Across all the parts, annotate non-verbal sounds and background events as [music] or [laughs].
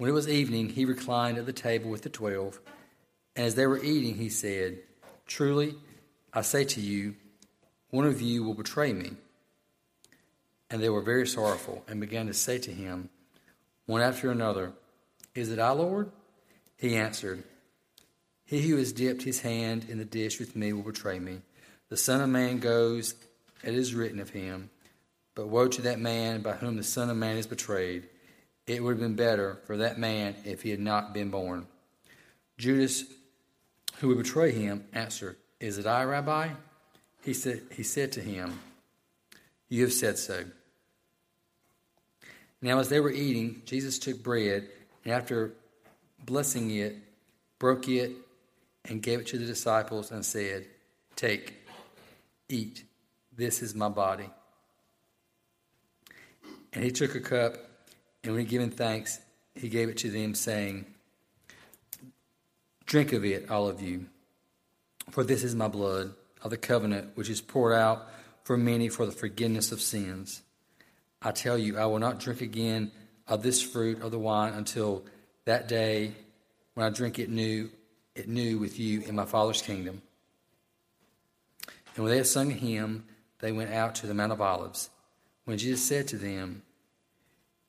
When it was evening, he reclined at the table with the twelve, and as they were eating, he said, Truly, I say to you, one of you will betray me. And they were very sorrowful, and began to say to him, one after another, Is it I, Lord? He answered, He who has dipped his hand in the dish with me will betray me. The Son of Man goes, it is written of him. But woe to that man by whom the Son of Man is betrayed. It would have been better for that man if he had not been born. Judas, who would betray him, answered, Is it I, Rabbi? He said, he said to him, You have said so. Now, as they were eating, Jesus took bread, and after blessing it, broke it, and gave it to the disciples, and said, Take, eat, this is my body. And he took a cup and when he given thanks, he gave it to them, saying, Drink of it, all of you, for this is my blood of the covenant, which is poured out for many for the forgiveness of sins. I tell you, I will not drink again of this fruit of the wine until that day when I drink it new, it new with you in my Father's kingdom. And when they had sung a hymn, they went out to the Mount of Olives. When Jesus said to them,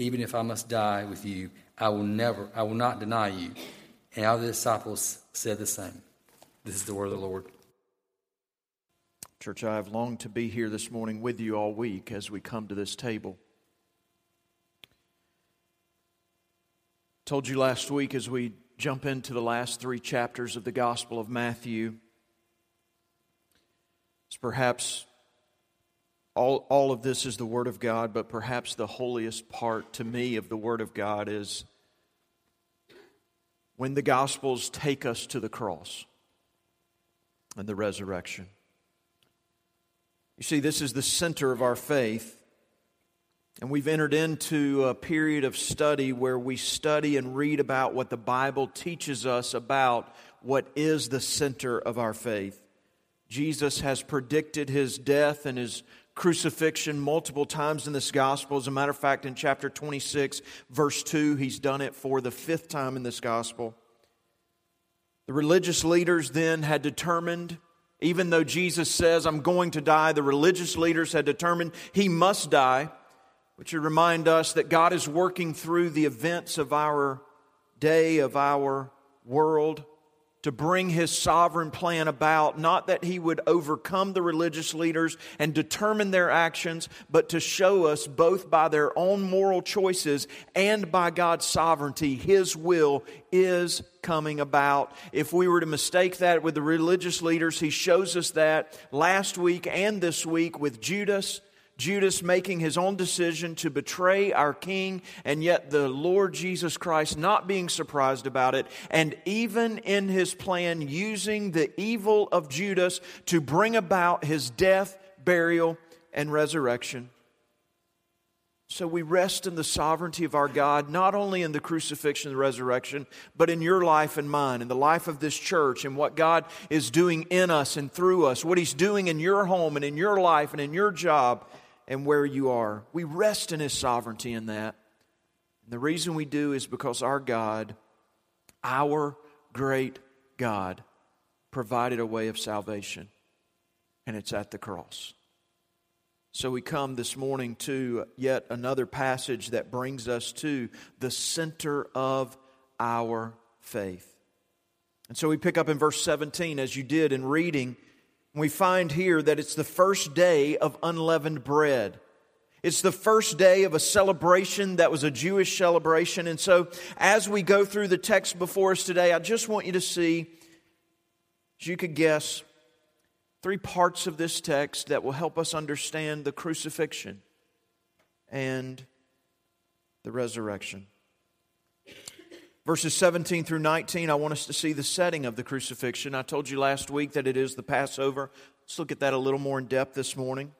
even if I must die with you, I will never, I will not deny you. And all the disciples said the same. This is the word of the Lord. Church, I have longed to be here this morning with you all week as we come to this table. Told you last week as we jump into the last three chapters of the Gospel of Matthew, it's perhaps all, all of this is the Word of God, but perhaps the holiest part to me of the Word of God is when the Gospels take us to the cross and the resurrection. You see, this is the center of our faith. And we've entered into a period of study where we study and read about what the Bible teaches us about what is the center of our faith. Jesus has predicted his death and his crucifixion multiple times in this gospel. As a matter of fact, in chapter 26, verse 2, he's done it for the fifth time in this gospel. The religious leaders then had determined, even though Jesus says, I'm going to die, the religious leaders had determined he must die, which would remind us that God is working through the events of our day, of our world, to bring his sovereign plan about, not that he would overcome the religious leaders and determine their actions, but to show us both by their own moral choices and by God's sovereignty, his will is coming about. If we were to mistake that with the religious leaders, he shows us that last week and this week with Judas Judas making his own decision to betray our king, and yet the Lord Jesus Christ not being surprised about it, and even in his plan, using the evil of Judas to bring about his death, burial, and resurrection. So we rest in the sovereignty of our God, not only in the crucifixion and resurrection, but in your life and mine, in the life of this church, and what God is doing in us and through us, what He's doing in your home and in your life and in your job and where you are. We rest in His sovereignty in that. And the reason we do is because our God, our great God, provided a way of salvation, and it's at the cross. So we come this morning to yet another passage that brings us to the center of our faith. And so we pick up in verse 17, as you did in reading, we find here that it's the first day of unleavened bread. It's the first day of a celebration that was a Jewish celebration. And so, as we go through the text before us today, I just want you to see, as you could guess, three parts of this text that will help us understand the crucifixion and the resurrection. Verses 17 through 19, I want us to see the setting of the crucifixion. I told you last week that it is the Passover. Let's look at that a little more in depth this morning.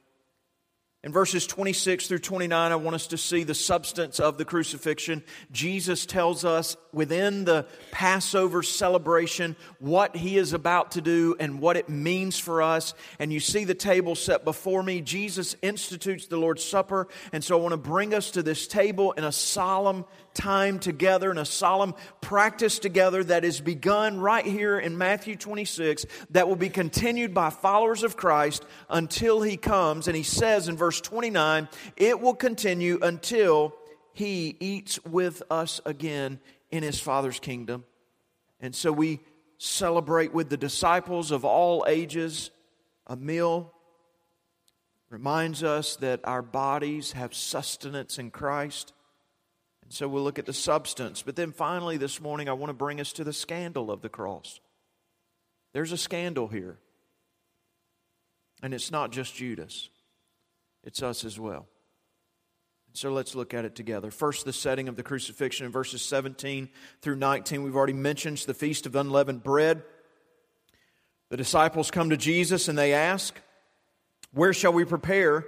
In verses 26 through 29, I want us to see the substance of the crucifixion. Jesus tells us within the Passover celebration what he is about to do and what it means for us. And you see the table set before me. Jesus institutes the Lord's Supper. And so I want to bring us to this table in a solemn time together and a solemn practice together that is begun right here in Matthew 26 that will be continued by followers of Christ until he comes. And he says in verse 29, it will continue until he eats with us again in his Father's kingdom. And so we celebrate with the disciples of all ages a meal reminds us that our bodies have sustenance in Christ. So we'll look at the substance. But then finally, this morning, I want to bring us to the scandal of the cross. There's a scandal here. And it's not just Judas, it's us as well. So let's look at it together. First, the setting of the crucifixion in verses 17 through 19. We've already mentioned the Feast of Unleavened Bread. The disciples come to Jesus and they ask, Where shall we prepare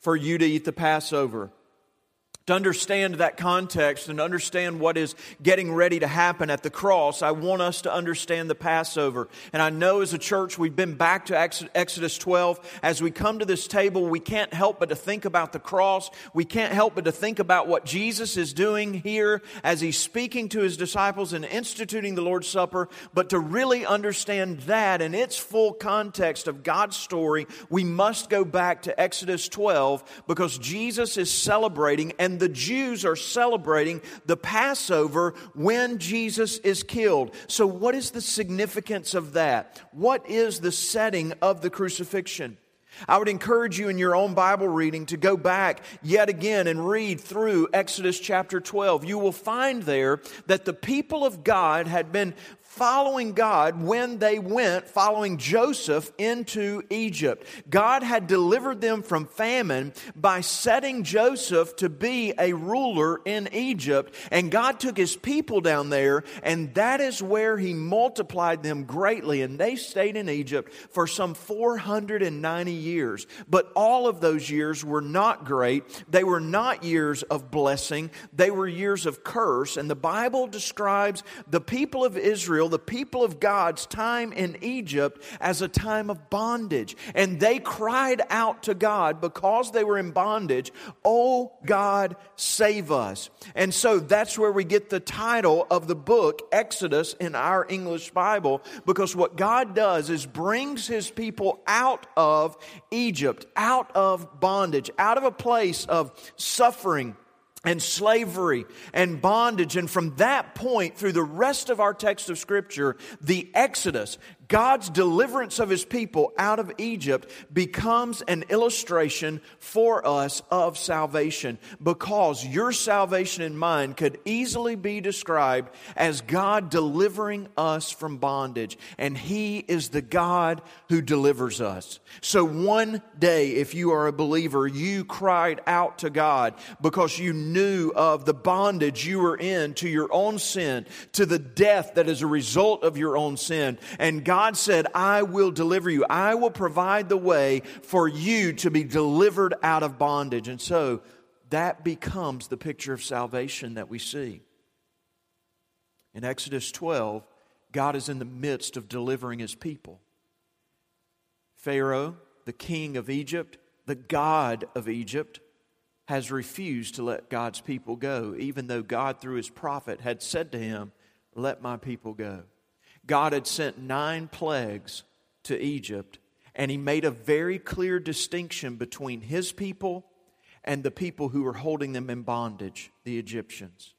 for you to eat the Passover? To understand that context and understand what is getting ready to happen at the cross, I want us to understand the Passover. And I know as a church, we've been back to Exodus 12. As we come to this table, we can't help but to think about the cross. We can't help but to think about what Jesus is doing here as he's speaking to his disciples and instituting the Lord's Supper. But to really understand that in its full context of God's story, we must go back to Exodus 12 because Jesus is celebrating and and the Jews are celebrating the Passover when Jesus is killed. So, what is the significance of that? What is the setting of the crucifixion? I would encourage you in your own Bible reading to go back yet again and read through Exodus chapter 12. You will find there that the people of God had been following God when they went following Joseph into Egypt. God had delivered them from famine by setting Joseph to be a ruler in Egypt. And God took his people down there, and that is where he multiplied them greatly. And they stayed in Egypt for some 490 years. But all of those years were not great. They were not years of blessing, they were years of curse. And the Bible describes the people of Israel Israel, the people of God's time in Egypt, as a time of bondage. And they cried out to God because they were in bondage, Oh God, save us. And so that's where we get the title of the book, Exodus, in our English Bible, because what God does is brings his people out of Egypt, out of bondage, out of a place of suffering and slavery and bondage. And from that point through the rest of our text of Scripture, the Exodus, God's deliverance of his people out of Egypt becomes an illustration for us of salvation because your salvation and mine could easily be described as God delivering us from bondage. And he is the God who delivers us. So one day, if you are a believer, you cried out to God because you knew of the bondage you were in to your own sin, to the death that is a result of your own sin. And God God said, I will deliver you. I will provide the way for you to be delivered out of bondage. And so that becomes the picture of salvation that we see. In Exodus 12, God is in the midst of delivering his people. Pharaoh, the king of Egypt, the God of Egypt, has refused to let God's people go, even though God, through his prophet, had said to him, Let my people go. God had sent nine plagues to Egypt, and he made a very clear distinction between his people and the people who were holding them in bondage, the Egyptians.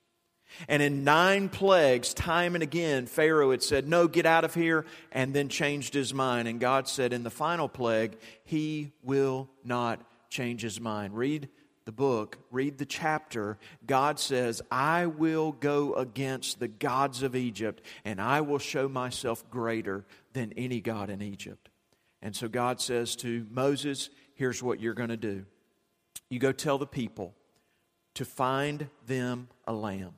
And in nine plagues, time and again, Pharaoh had said, No, get out of here, and then changed his mind. And God said, In the final plague, he will not change his mind. Read the book, read the chapter. God says, I will go against the gods of Egypt, and I will show myself greater than any God in Egypt. And so God says to Moses, Here's what you're going to do. You go tell the people to find them a lamb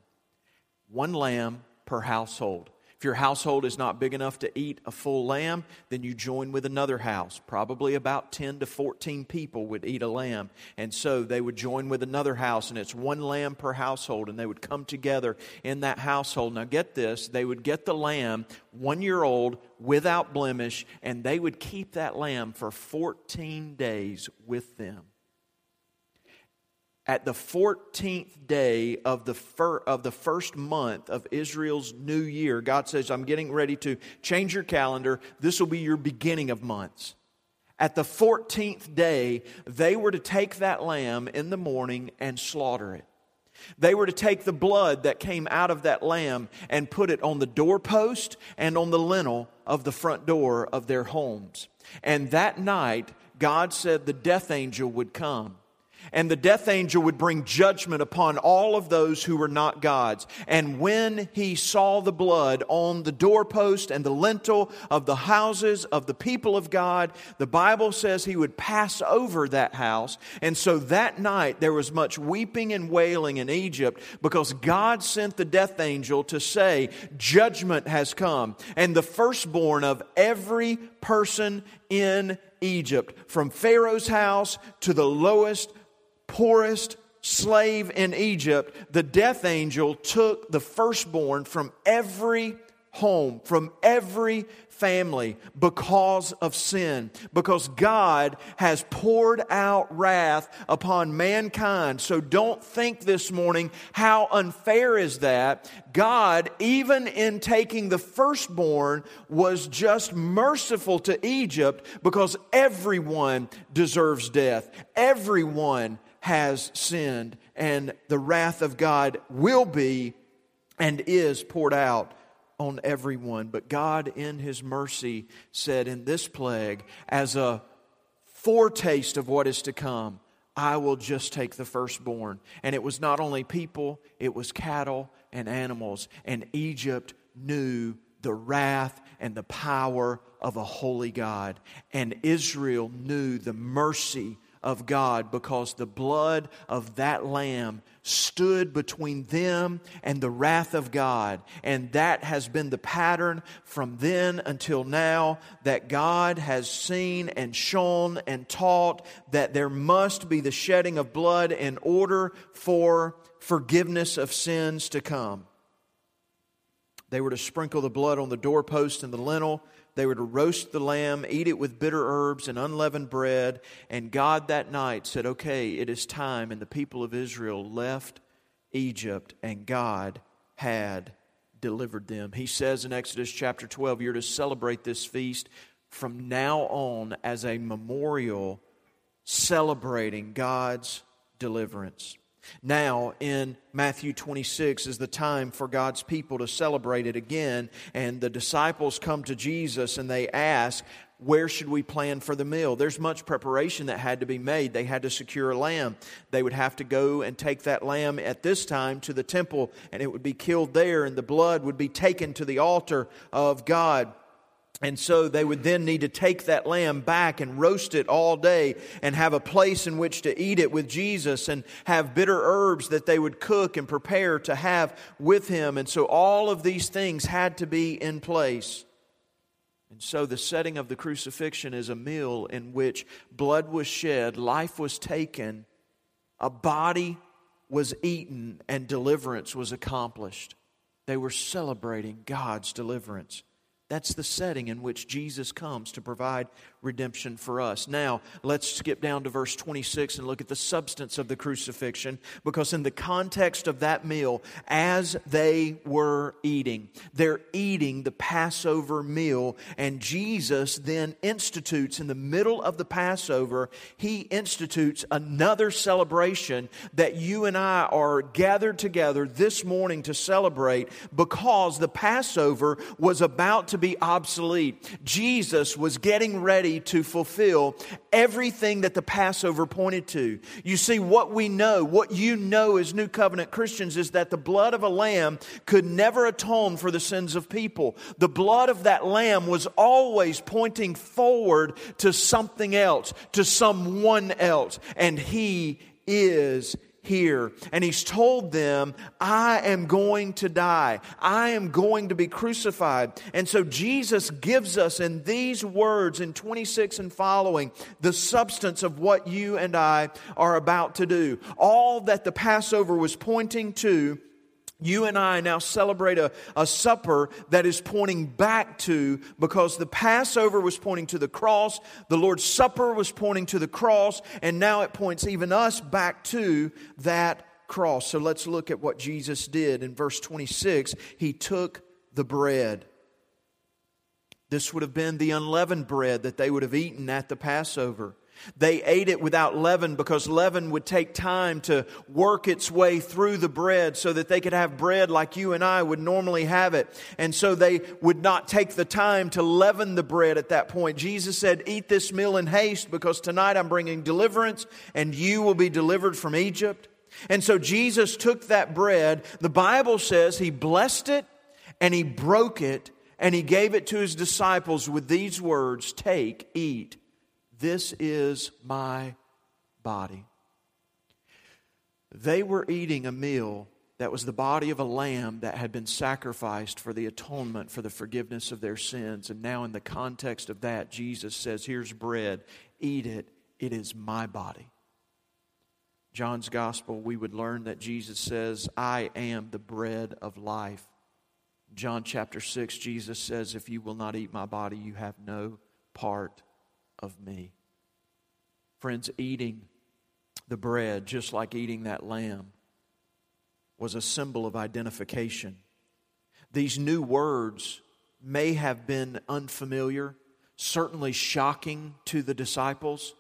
one lamb per household. If your household is not big enough to eat a full lamb, then you join with another house. Probably about 10 to 14 people would eat a lamb. And so they would join with another house, and it's one lamb per household, and they would come together in that household. Now, get this they would get the lamb one year old without blemish, and they would keep that lamb for 14 days with them at the 14th day of the, fir- of the first month of Israel's new year, God says, I'm getting ready to change your calendar. This will be your beginning of months. At the 14th day, they were to take that lamb in the morning and slaughter it. They were to take the blood that came out of that lamb and put it on the doorpost and on the lintel of the front door of their homes. And that night, God said the death angel would come and the death angel would bring judgment upon all of those who were not God's. And when he saw the blood on the doorpost and the lintel of the houses of the people of God, the Bible says he would pass over that house. And so that night there was much weeping and wailing in Egypt because God sent the death angel to say, Judgment has come. And the firstborn of every person in Egypt, from Pharaoh's house to the lowest poorest slave in Egypt, the death angel took the firstborn from every home, from every family because of sin, because God has poured out wrath upon mankind. So don't think this morning, how unfair is that? God, even in taking the firstborn, was just merciful to Egypt because everyone deserves death. Everyone has sinned, and the wrath of God will be and is poured out on everyone. But God, in His mercy, said in this plague, as a foretaste of what is to come, I will just take the firstborn. And it was not only people, it was cattle and animals. And Egypt knew the wrath and the power of a holy God. And Israel knew the mercy of God because the blood of that lamb stood between them and the wrath of God. And that has been the pattern from then until now that God has seen and shown and taught that there must be the shedding of blood in order for forgiveness of sins to come. They were to sprinkle the blood on the doorpost and the lintel they were to roast the lamb, eat it with bitter herbs and unleavened bread. And God that night said, Okay, it is time. And the people of Israel left Egypt, and God had delivered them. He says in Exodus chapter 12, You're to celebrate this feast from now on as a memorial celebrating God's deliverance. Now, in Matthew 26 is the time for God's people to celebrate it again. And the disciples come to Jesus and they ask, Where should we plan for the meal? There's much preparation that had to be made. They had to secure a lamb. They would have to go and take that lamb at this time to the temple, and it would be killed there, and the blood would be taken to the altar of God. And so they would then need to take that lamb back and roast it all day and have a place in which to eat it with Jesus and have bitter herbs that they would cook and prepare to have with him. And so all of these things had to be in place. And so the setting of the crucifixion is a meal in which blood was shed, life was taken, a body was eaten, and deliverance was accomplished. They were celebrating God's deliverance. That's the setting in which Jesus comes to provide redemption for us. Now, let's skip down to verse 26 and look at the substance of the crucifixion, because in the context of that meal, as they were eating, they're eating the Passover meal, and Jesus then institutes in the middle of the Passover, he institutes another celebration that you and I are gathered together this morning to celebrate because the Passover was about to to be obsolete. Jesus was getting ready to fulfill everything that the Passover pointed to. You see, what we know, what you know as New Covenant Christians, is that the blood of a lamb could never atone for the sins of people. The blood of that lamb was always pointing forward to something else, to someone else, and He is here. And he's told them, I am going to die. I am going to be crucified. And so Jesus gives us in these words in 26 and following the substance of what you and I are about to do. All that the Passover was pointing to you and I now celebrate a, a supper that is pointing back to, because the Passover was pointing to the cross, the Lord's Supper was pointing to the cross, and now it points even us back to that cross. So let's look at what Jesus did. In verse 26, he took the bread. This would have been the unleavened bread that they would have eaten at the Passover. They ate it without leaven because leaven would take time to work its way through the bread so that they could have bread like you and I would normally have it. And so they would not take the time to leaven the bread at that point. Jesus said, Eat this meal in haste because tonight I'm bringing deliverance and you will be delivered from Egypt. And so Jesus took that bread. The Bible says he blessed it and he broke it and he gave it to his disciples with these words Take, eat. This is my body. They were eating a meal that was the body of a lamb that had been sacrificed for the atonement, for the forgiveness of their sins. And now, in the context of that, Jesus says, Here's bread, eat it, it is my body. John's gospel, we would learn that Jesus says, I am the bread of life. John chapter 6, Jesus says, If you will not eat my body, you have no part of me. Friends, eating the bread, just like eating that lamb, was a symbol of identification. These new words may have been unfamiliar, certainly shocking to the disciples.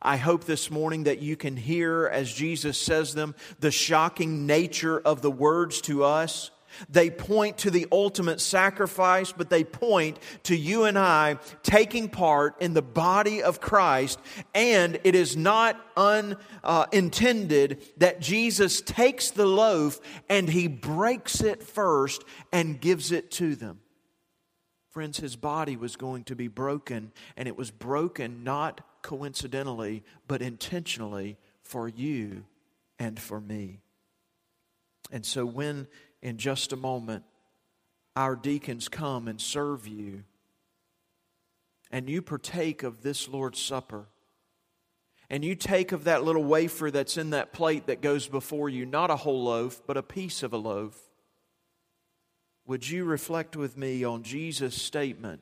I hope this morning that you can hear, as Jesus says them, the shocking nature of the words to us. They point to the ultimate sacrifice, but they point to you and I taking part in the body of Christ. And it is not unintended uh, that Jesus takes the loaf and he breaks it first and gives it to them. Friends, his body was going to be broken, and it was broken not coincidentally, but intentionally for you and for me. And so when in just a moment, our deacons come and serve you, and you partake of this Lord's Supper, and you take of that little wafer that's in that plate that goes before you, not a whole loaf, but a piece of a loaf, would you reflect with me on Jesus' statement,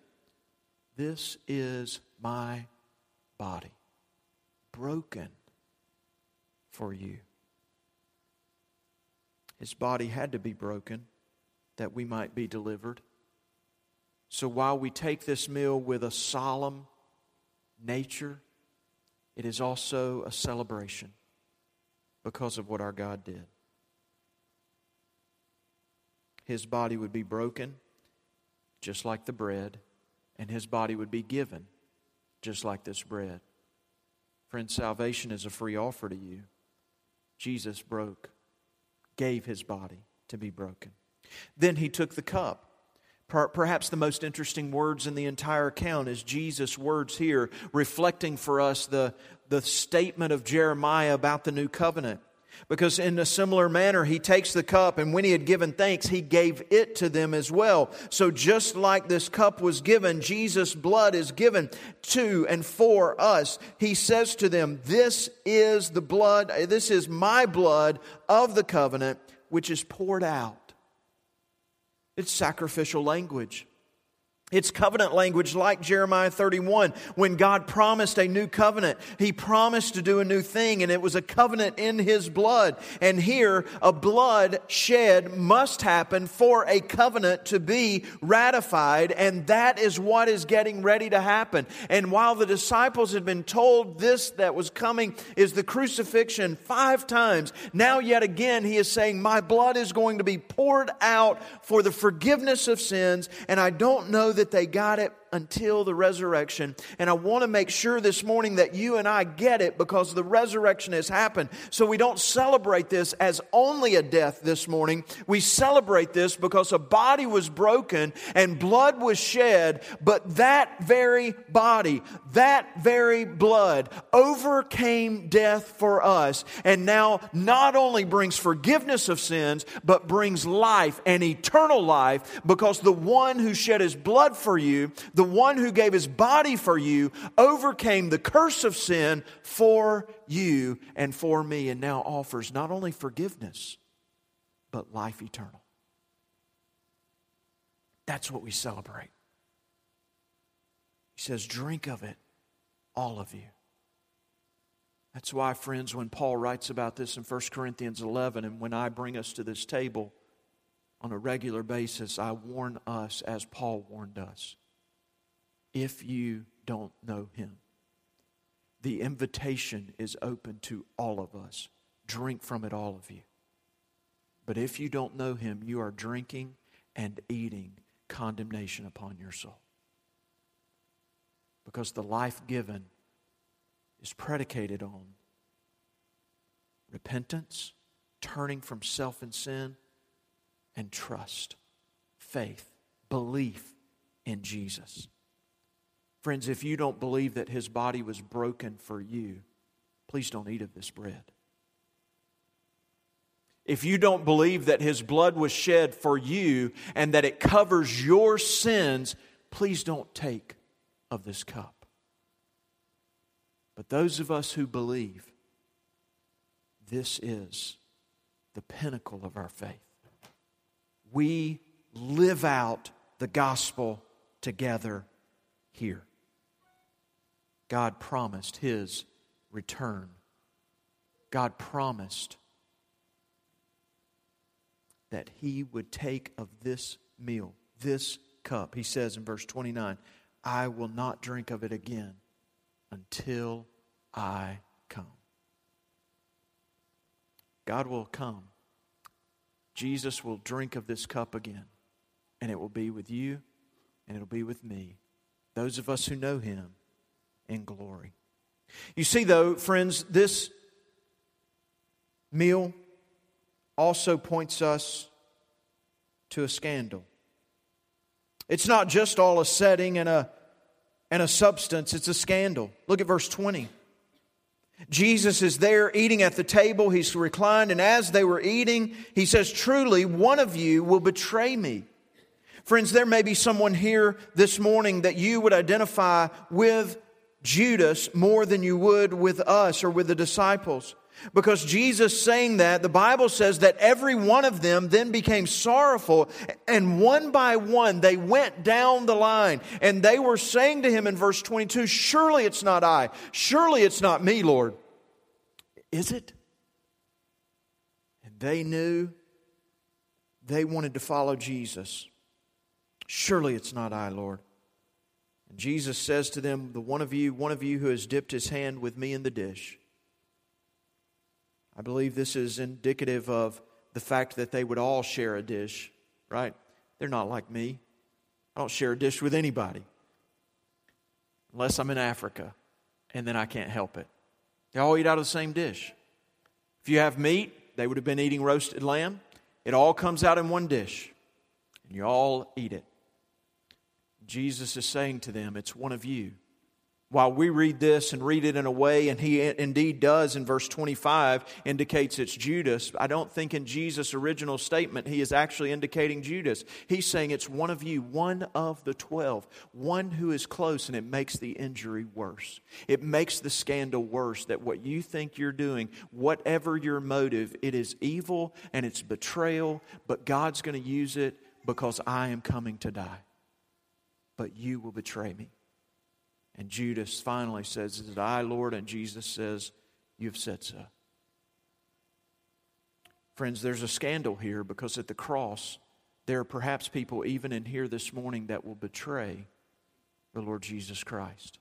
This is my body, broken for you? His body had to be broken that we might be delivered. So while we take this meal with a solemn nature, it is also a celebration because of what our God did. His body would be broken just like the bread, and his body would be given just like this bread. Friend, salvation is a free offer to you. Jesus broke gave his body to be broken. Then he took the cup. Perhaps the most interesting words in the entire account is Jesus' words here, reflecting for us the, the statement of Jeremiah about the new covenant. Because in a similar manner, he takes the cup, and when he had given thanks, he gave it to them as well. So just like this cup was given, Jesus' blood is given to and for us. He says to them, This is the blood, this is my blood of the covenant, which is poured out. It's sacrificial language. It's covenant language like Jeremiah 31. When God promised a new covenant, He promised to do a new thing, and it was a covenant in His blood. And here, a blood shed must happen for a covenant to be ratified, and that is what is getting ready to happen. And while the disciples had been told this that was coming is the crucifixion five times, now yet again He is saying, My blood is going to be poured out for the forgiveness of sins, and I don't know that they got it until the resurrection. And I want to make sure this morning that you and I get it because the resurrection has happened. So we don't celebrate this as only a death this morning. We celebrate this because a body was broken and blood was shed, but that very body, that very blood overcame death for us and now not only brings forgiveness of sins, but brings life and eternal life because the one who shed his blood for you, the one who gave his body for you overcame the curse of sin for you and for me, and now offers not only forgiveness, but life eternal. That's what we celebrate. He says, Drink of it, all of you. That's why, friends, when Paul writes about this in 1 Corinthians 11, and when I bring us to this table on a regular basis, I warn us as Paul warned us if you don't know him. The invitation is open to all of us. Drink from it, all of you. But if you don't know him, you are drinking and eating condemnation upon your soul. Because the life given is predicated on repentance, turning from self and sin, and trust, faith, belief in Jesus. Friends, if you don't believe that his body was broken for you, please don't eat of this bread. If you don't believe that his blood was shed for you and that it covers your sins, please don't take of this cup. But those of us who believe, this is the pinnacle of our faith. We live out the gospel together here. God promised his return. God promised that he would take of this meal, this cup. He says in verse 29, I will not drink of it again until I come. God will come. Jesus will drink of this cup again, and it will be with you and it'll be with me. Those of us who know him in glory. You see, though, friends, this meal also points us to a scandal. It's not just all a setting and a, and a substance, it's a scandal. Look at verse 20. Jesus is there eating at the table. He's reclined, and as they were eating, he says, Truly, one of you will betray me. Friends, there may be someone here this morning that you would identify with Judas more than you would with us or with the disciples. Because Jesus saying that, the Bible says that every one of them then became sorrowful, and one by one they went down the line, and they were saying to him in verse 22, Surely it's not I, surely it's not me, Lord. Is it? And they knew they wanted to follow Jesus. Surely it's not I, Lord. Jesus says to them, The one of you, one of you who has dipped his hand with me in the dish. I believe this is indicative of the fact that they would all share a dish, right? They're not like me. I don't share a dish with anybody unless I'm in Africa and then I can't help it. They all eat out of the same dish. If you have meat, they would have been eating roasted lamb. It all comes out in one dish, and you all eat it. Jesus is saying to them, It's one of you. While we read this and read it in a way, and he indeed does in verse 25, indicates it's Judas, I don't think in Jesus' original statement he is actually indicating Judas. He's saying it's one of you, one of the twelve, one who is close, and it makes the injury worse. It makes the scandal worse that what you think you're doing, whatever your motive, it is evil and it's betrayal, but God's going to use it because I am coming to die. But you will betray me. And Judas finally says, Is it I, Lord? And Jesus says, You've said so. Friends, there's a scandal here because at the cross, there are perhaps people even in here this morning that will betray the Lord Jesus Christ.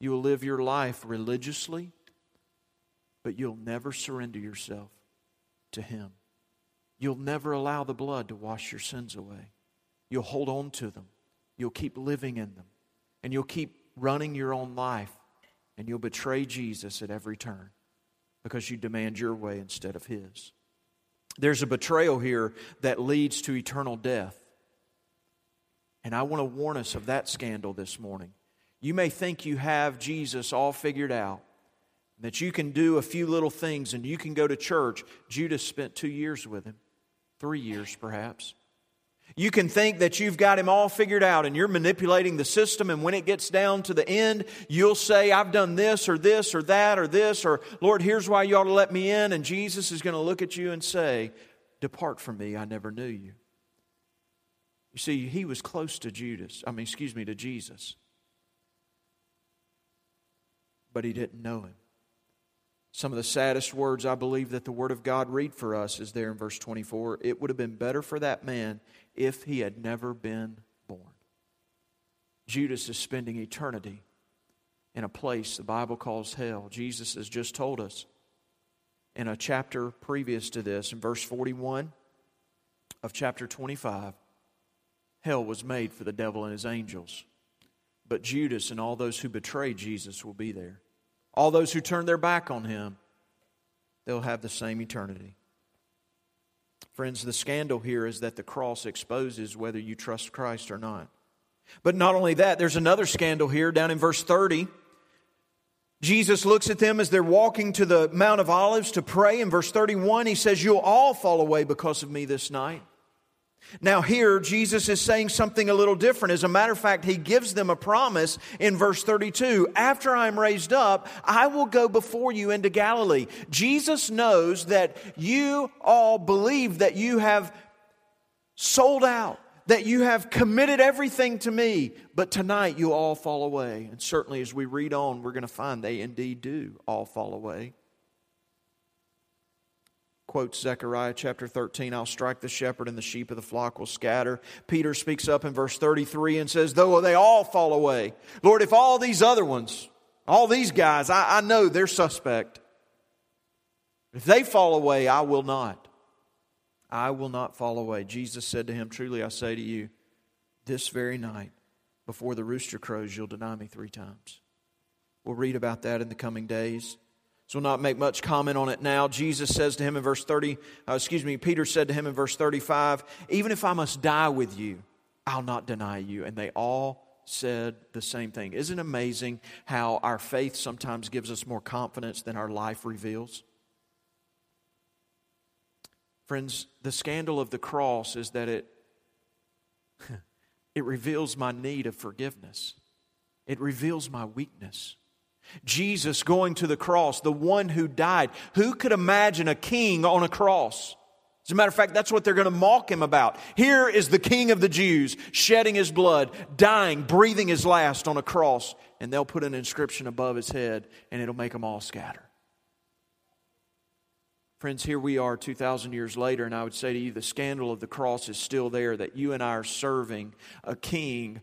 You will live your life religiously, but you'll never surrender yourself to Him. You'll never allow the blood to wash your sins away. You'll hold on to them. You'll keep living in them. And you'll keep running your own life. And you'll betray Jesus at every turn because you demand your way instead of His. There's a betrayal here that leads to eternal death. And I want to warn us of that scandal this morning. You may think you have Jesus all figured out, that you can do a few little things and you can go to church. Judas spent two years with him, three years perhaps. You can think that you've got him all figured out and you're manipulating the system, and when it gets down to the end, you'll say, I've done this or this or that or this, or Lord, here's why you ought to let me in. And Jesus is going to look at you and say, Depart from me, I never knew you. You see, he was close to Judas, I mean, excuse me, to Jesus, but he didn't know him. Some of the saddest words I believe that the Word of God read for us is there in verse 24. It would have been better for that man if he had never been born. Judas is spending eternity in a place the Bible calls hell. Jesus has just told us in a chapter previous to this, in verse 41 of chapter 25, hell was made for the devil and his angels. But Judas and all those who betrayed Jesus will be there. All those who turn their back on him, they'll have the same eternity. Friends, the scandal here is that the cross exposes whether you trust Christ or not. But not only that, there's another scandal here down in verse 30. Jesus looks at them as they're walking to the Mount of Olives to pray. In verse 31, he says, You'll all fall away because of me this night. Now, here, Jesus is saying something a little different. As a matter of fact, he gives them a promise in verse 32 After I'm raised up, I will go before you into Galilee. Jesus knows that you all believe that you have sold out, that you have committed everything to me, but tonight you all fall away. And certainly, as we read on, we're going to find they indeed do all fall away quotes Zechariah chapter 13 I'll strike the shepherd, and the sheep of the flock will scatter. Peter speaks up in verse 33 and says, Though they all fall away, Lord, if all these other ones, all these guys, I, I know they're suspect. If they fall away, I will not. I will not fall away. Jesus said to him, Truly I say to you, this very night, before the rooster crows, you'll deny me three times. We'll read about that in the coming days. So we'll not make much comment on it now. Jesus says to him in verse 30, uh, excuse me, Peter said to him in verse 35, Even if I must die with you, I'll not deny you. And they all said the same thing. Isn't it amazing how our faith sometimes gives us more confidence than our life reveals? Friends, the scandal of the cross is that it, [laughs] it reveals my need of forgiveness. It reveals my weakness. Jesus going to the cross, the one who died. Who could imagine a king on a cross? As a matter of fact, that's what they're going to mock him about. Here is the king of the Jews shedding his blood, dying, breathing his last on a cross, and they'll put an inscription above his head and it'll make them all scatter. Friends, here we are 2,000 years later, and I would say to you the scandal of the cross is still there that you and I are serving a king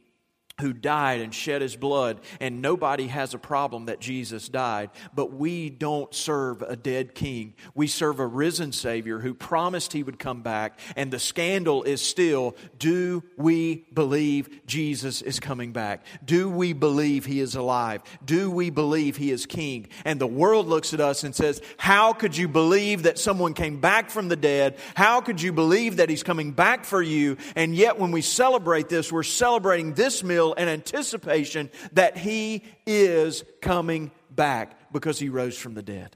who died and shed his blood, and nobody has a problem that Jesus died. But we don't serve a dead king. We serve a risen Savior who promised he would come back. And the scandal is still do we believe Jesus is coming back? Do we believe he is alive? Do we believe he is king? And the world looks at us and says, How could you believe that someone came back from the dead? How could you believe that he's coming back for you? And yet, when we celebrate this, we're celebrating this meal and anticipation that he is coming back because he rose from the dead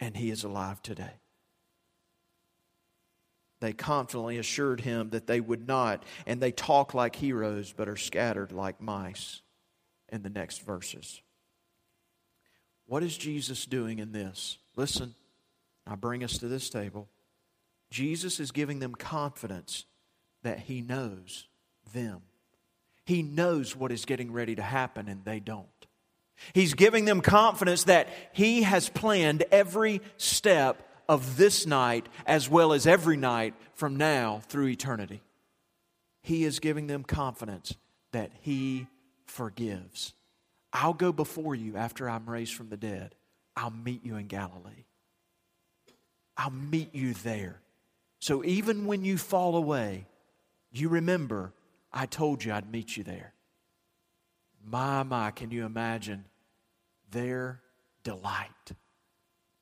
and he is alive today. They confidently assured him that they would not, and they talk like heroes but are scattered like mice in the next verses. What is Jesus doing in this? Listen, I bring us to this table. Jesus is giving them confidence that he knows them. He knows what is getting ready to happen, and they don't. He's giving them confidence that He has planned every step of this night as well as every night from now through eternity. He is giving them confidence that He forgives. I'll go before you after I'm raised from the dead. I'll meet you in Galilee. I'll meet you there. So even when you fall away, you remember I told you I'd meet you there. My, my, can you imagine their delight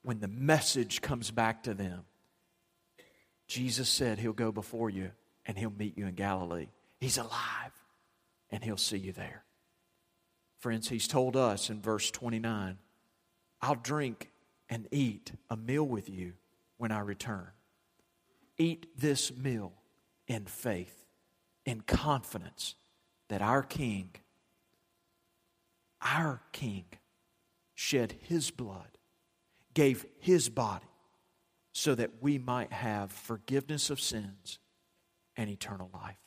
when the message comes back to them? Jesus said he'll go before you and he'll meet you in Galilee. He's alive and he'll see you there. Friends, he's told us in verse 29 I'll drink and eat a meal with you when I return. Eat this meal in faith, in confidence that our King, our King, shed his blood, gave his body, so that we might have forgiveness of sins and eternal life.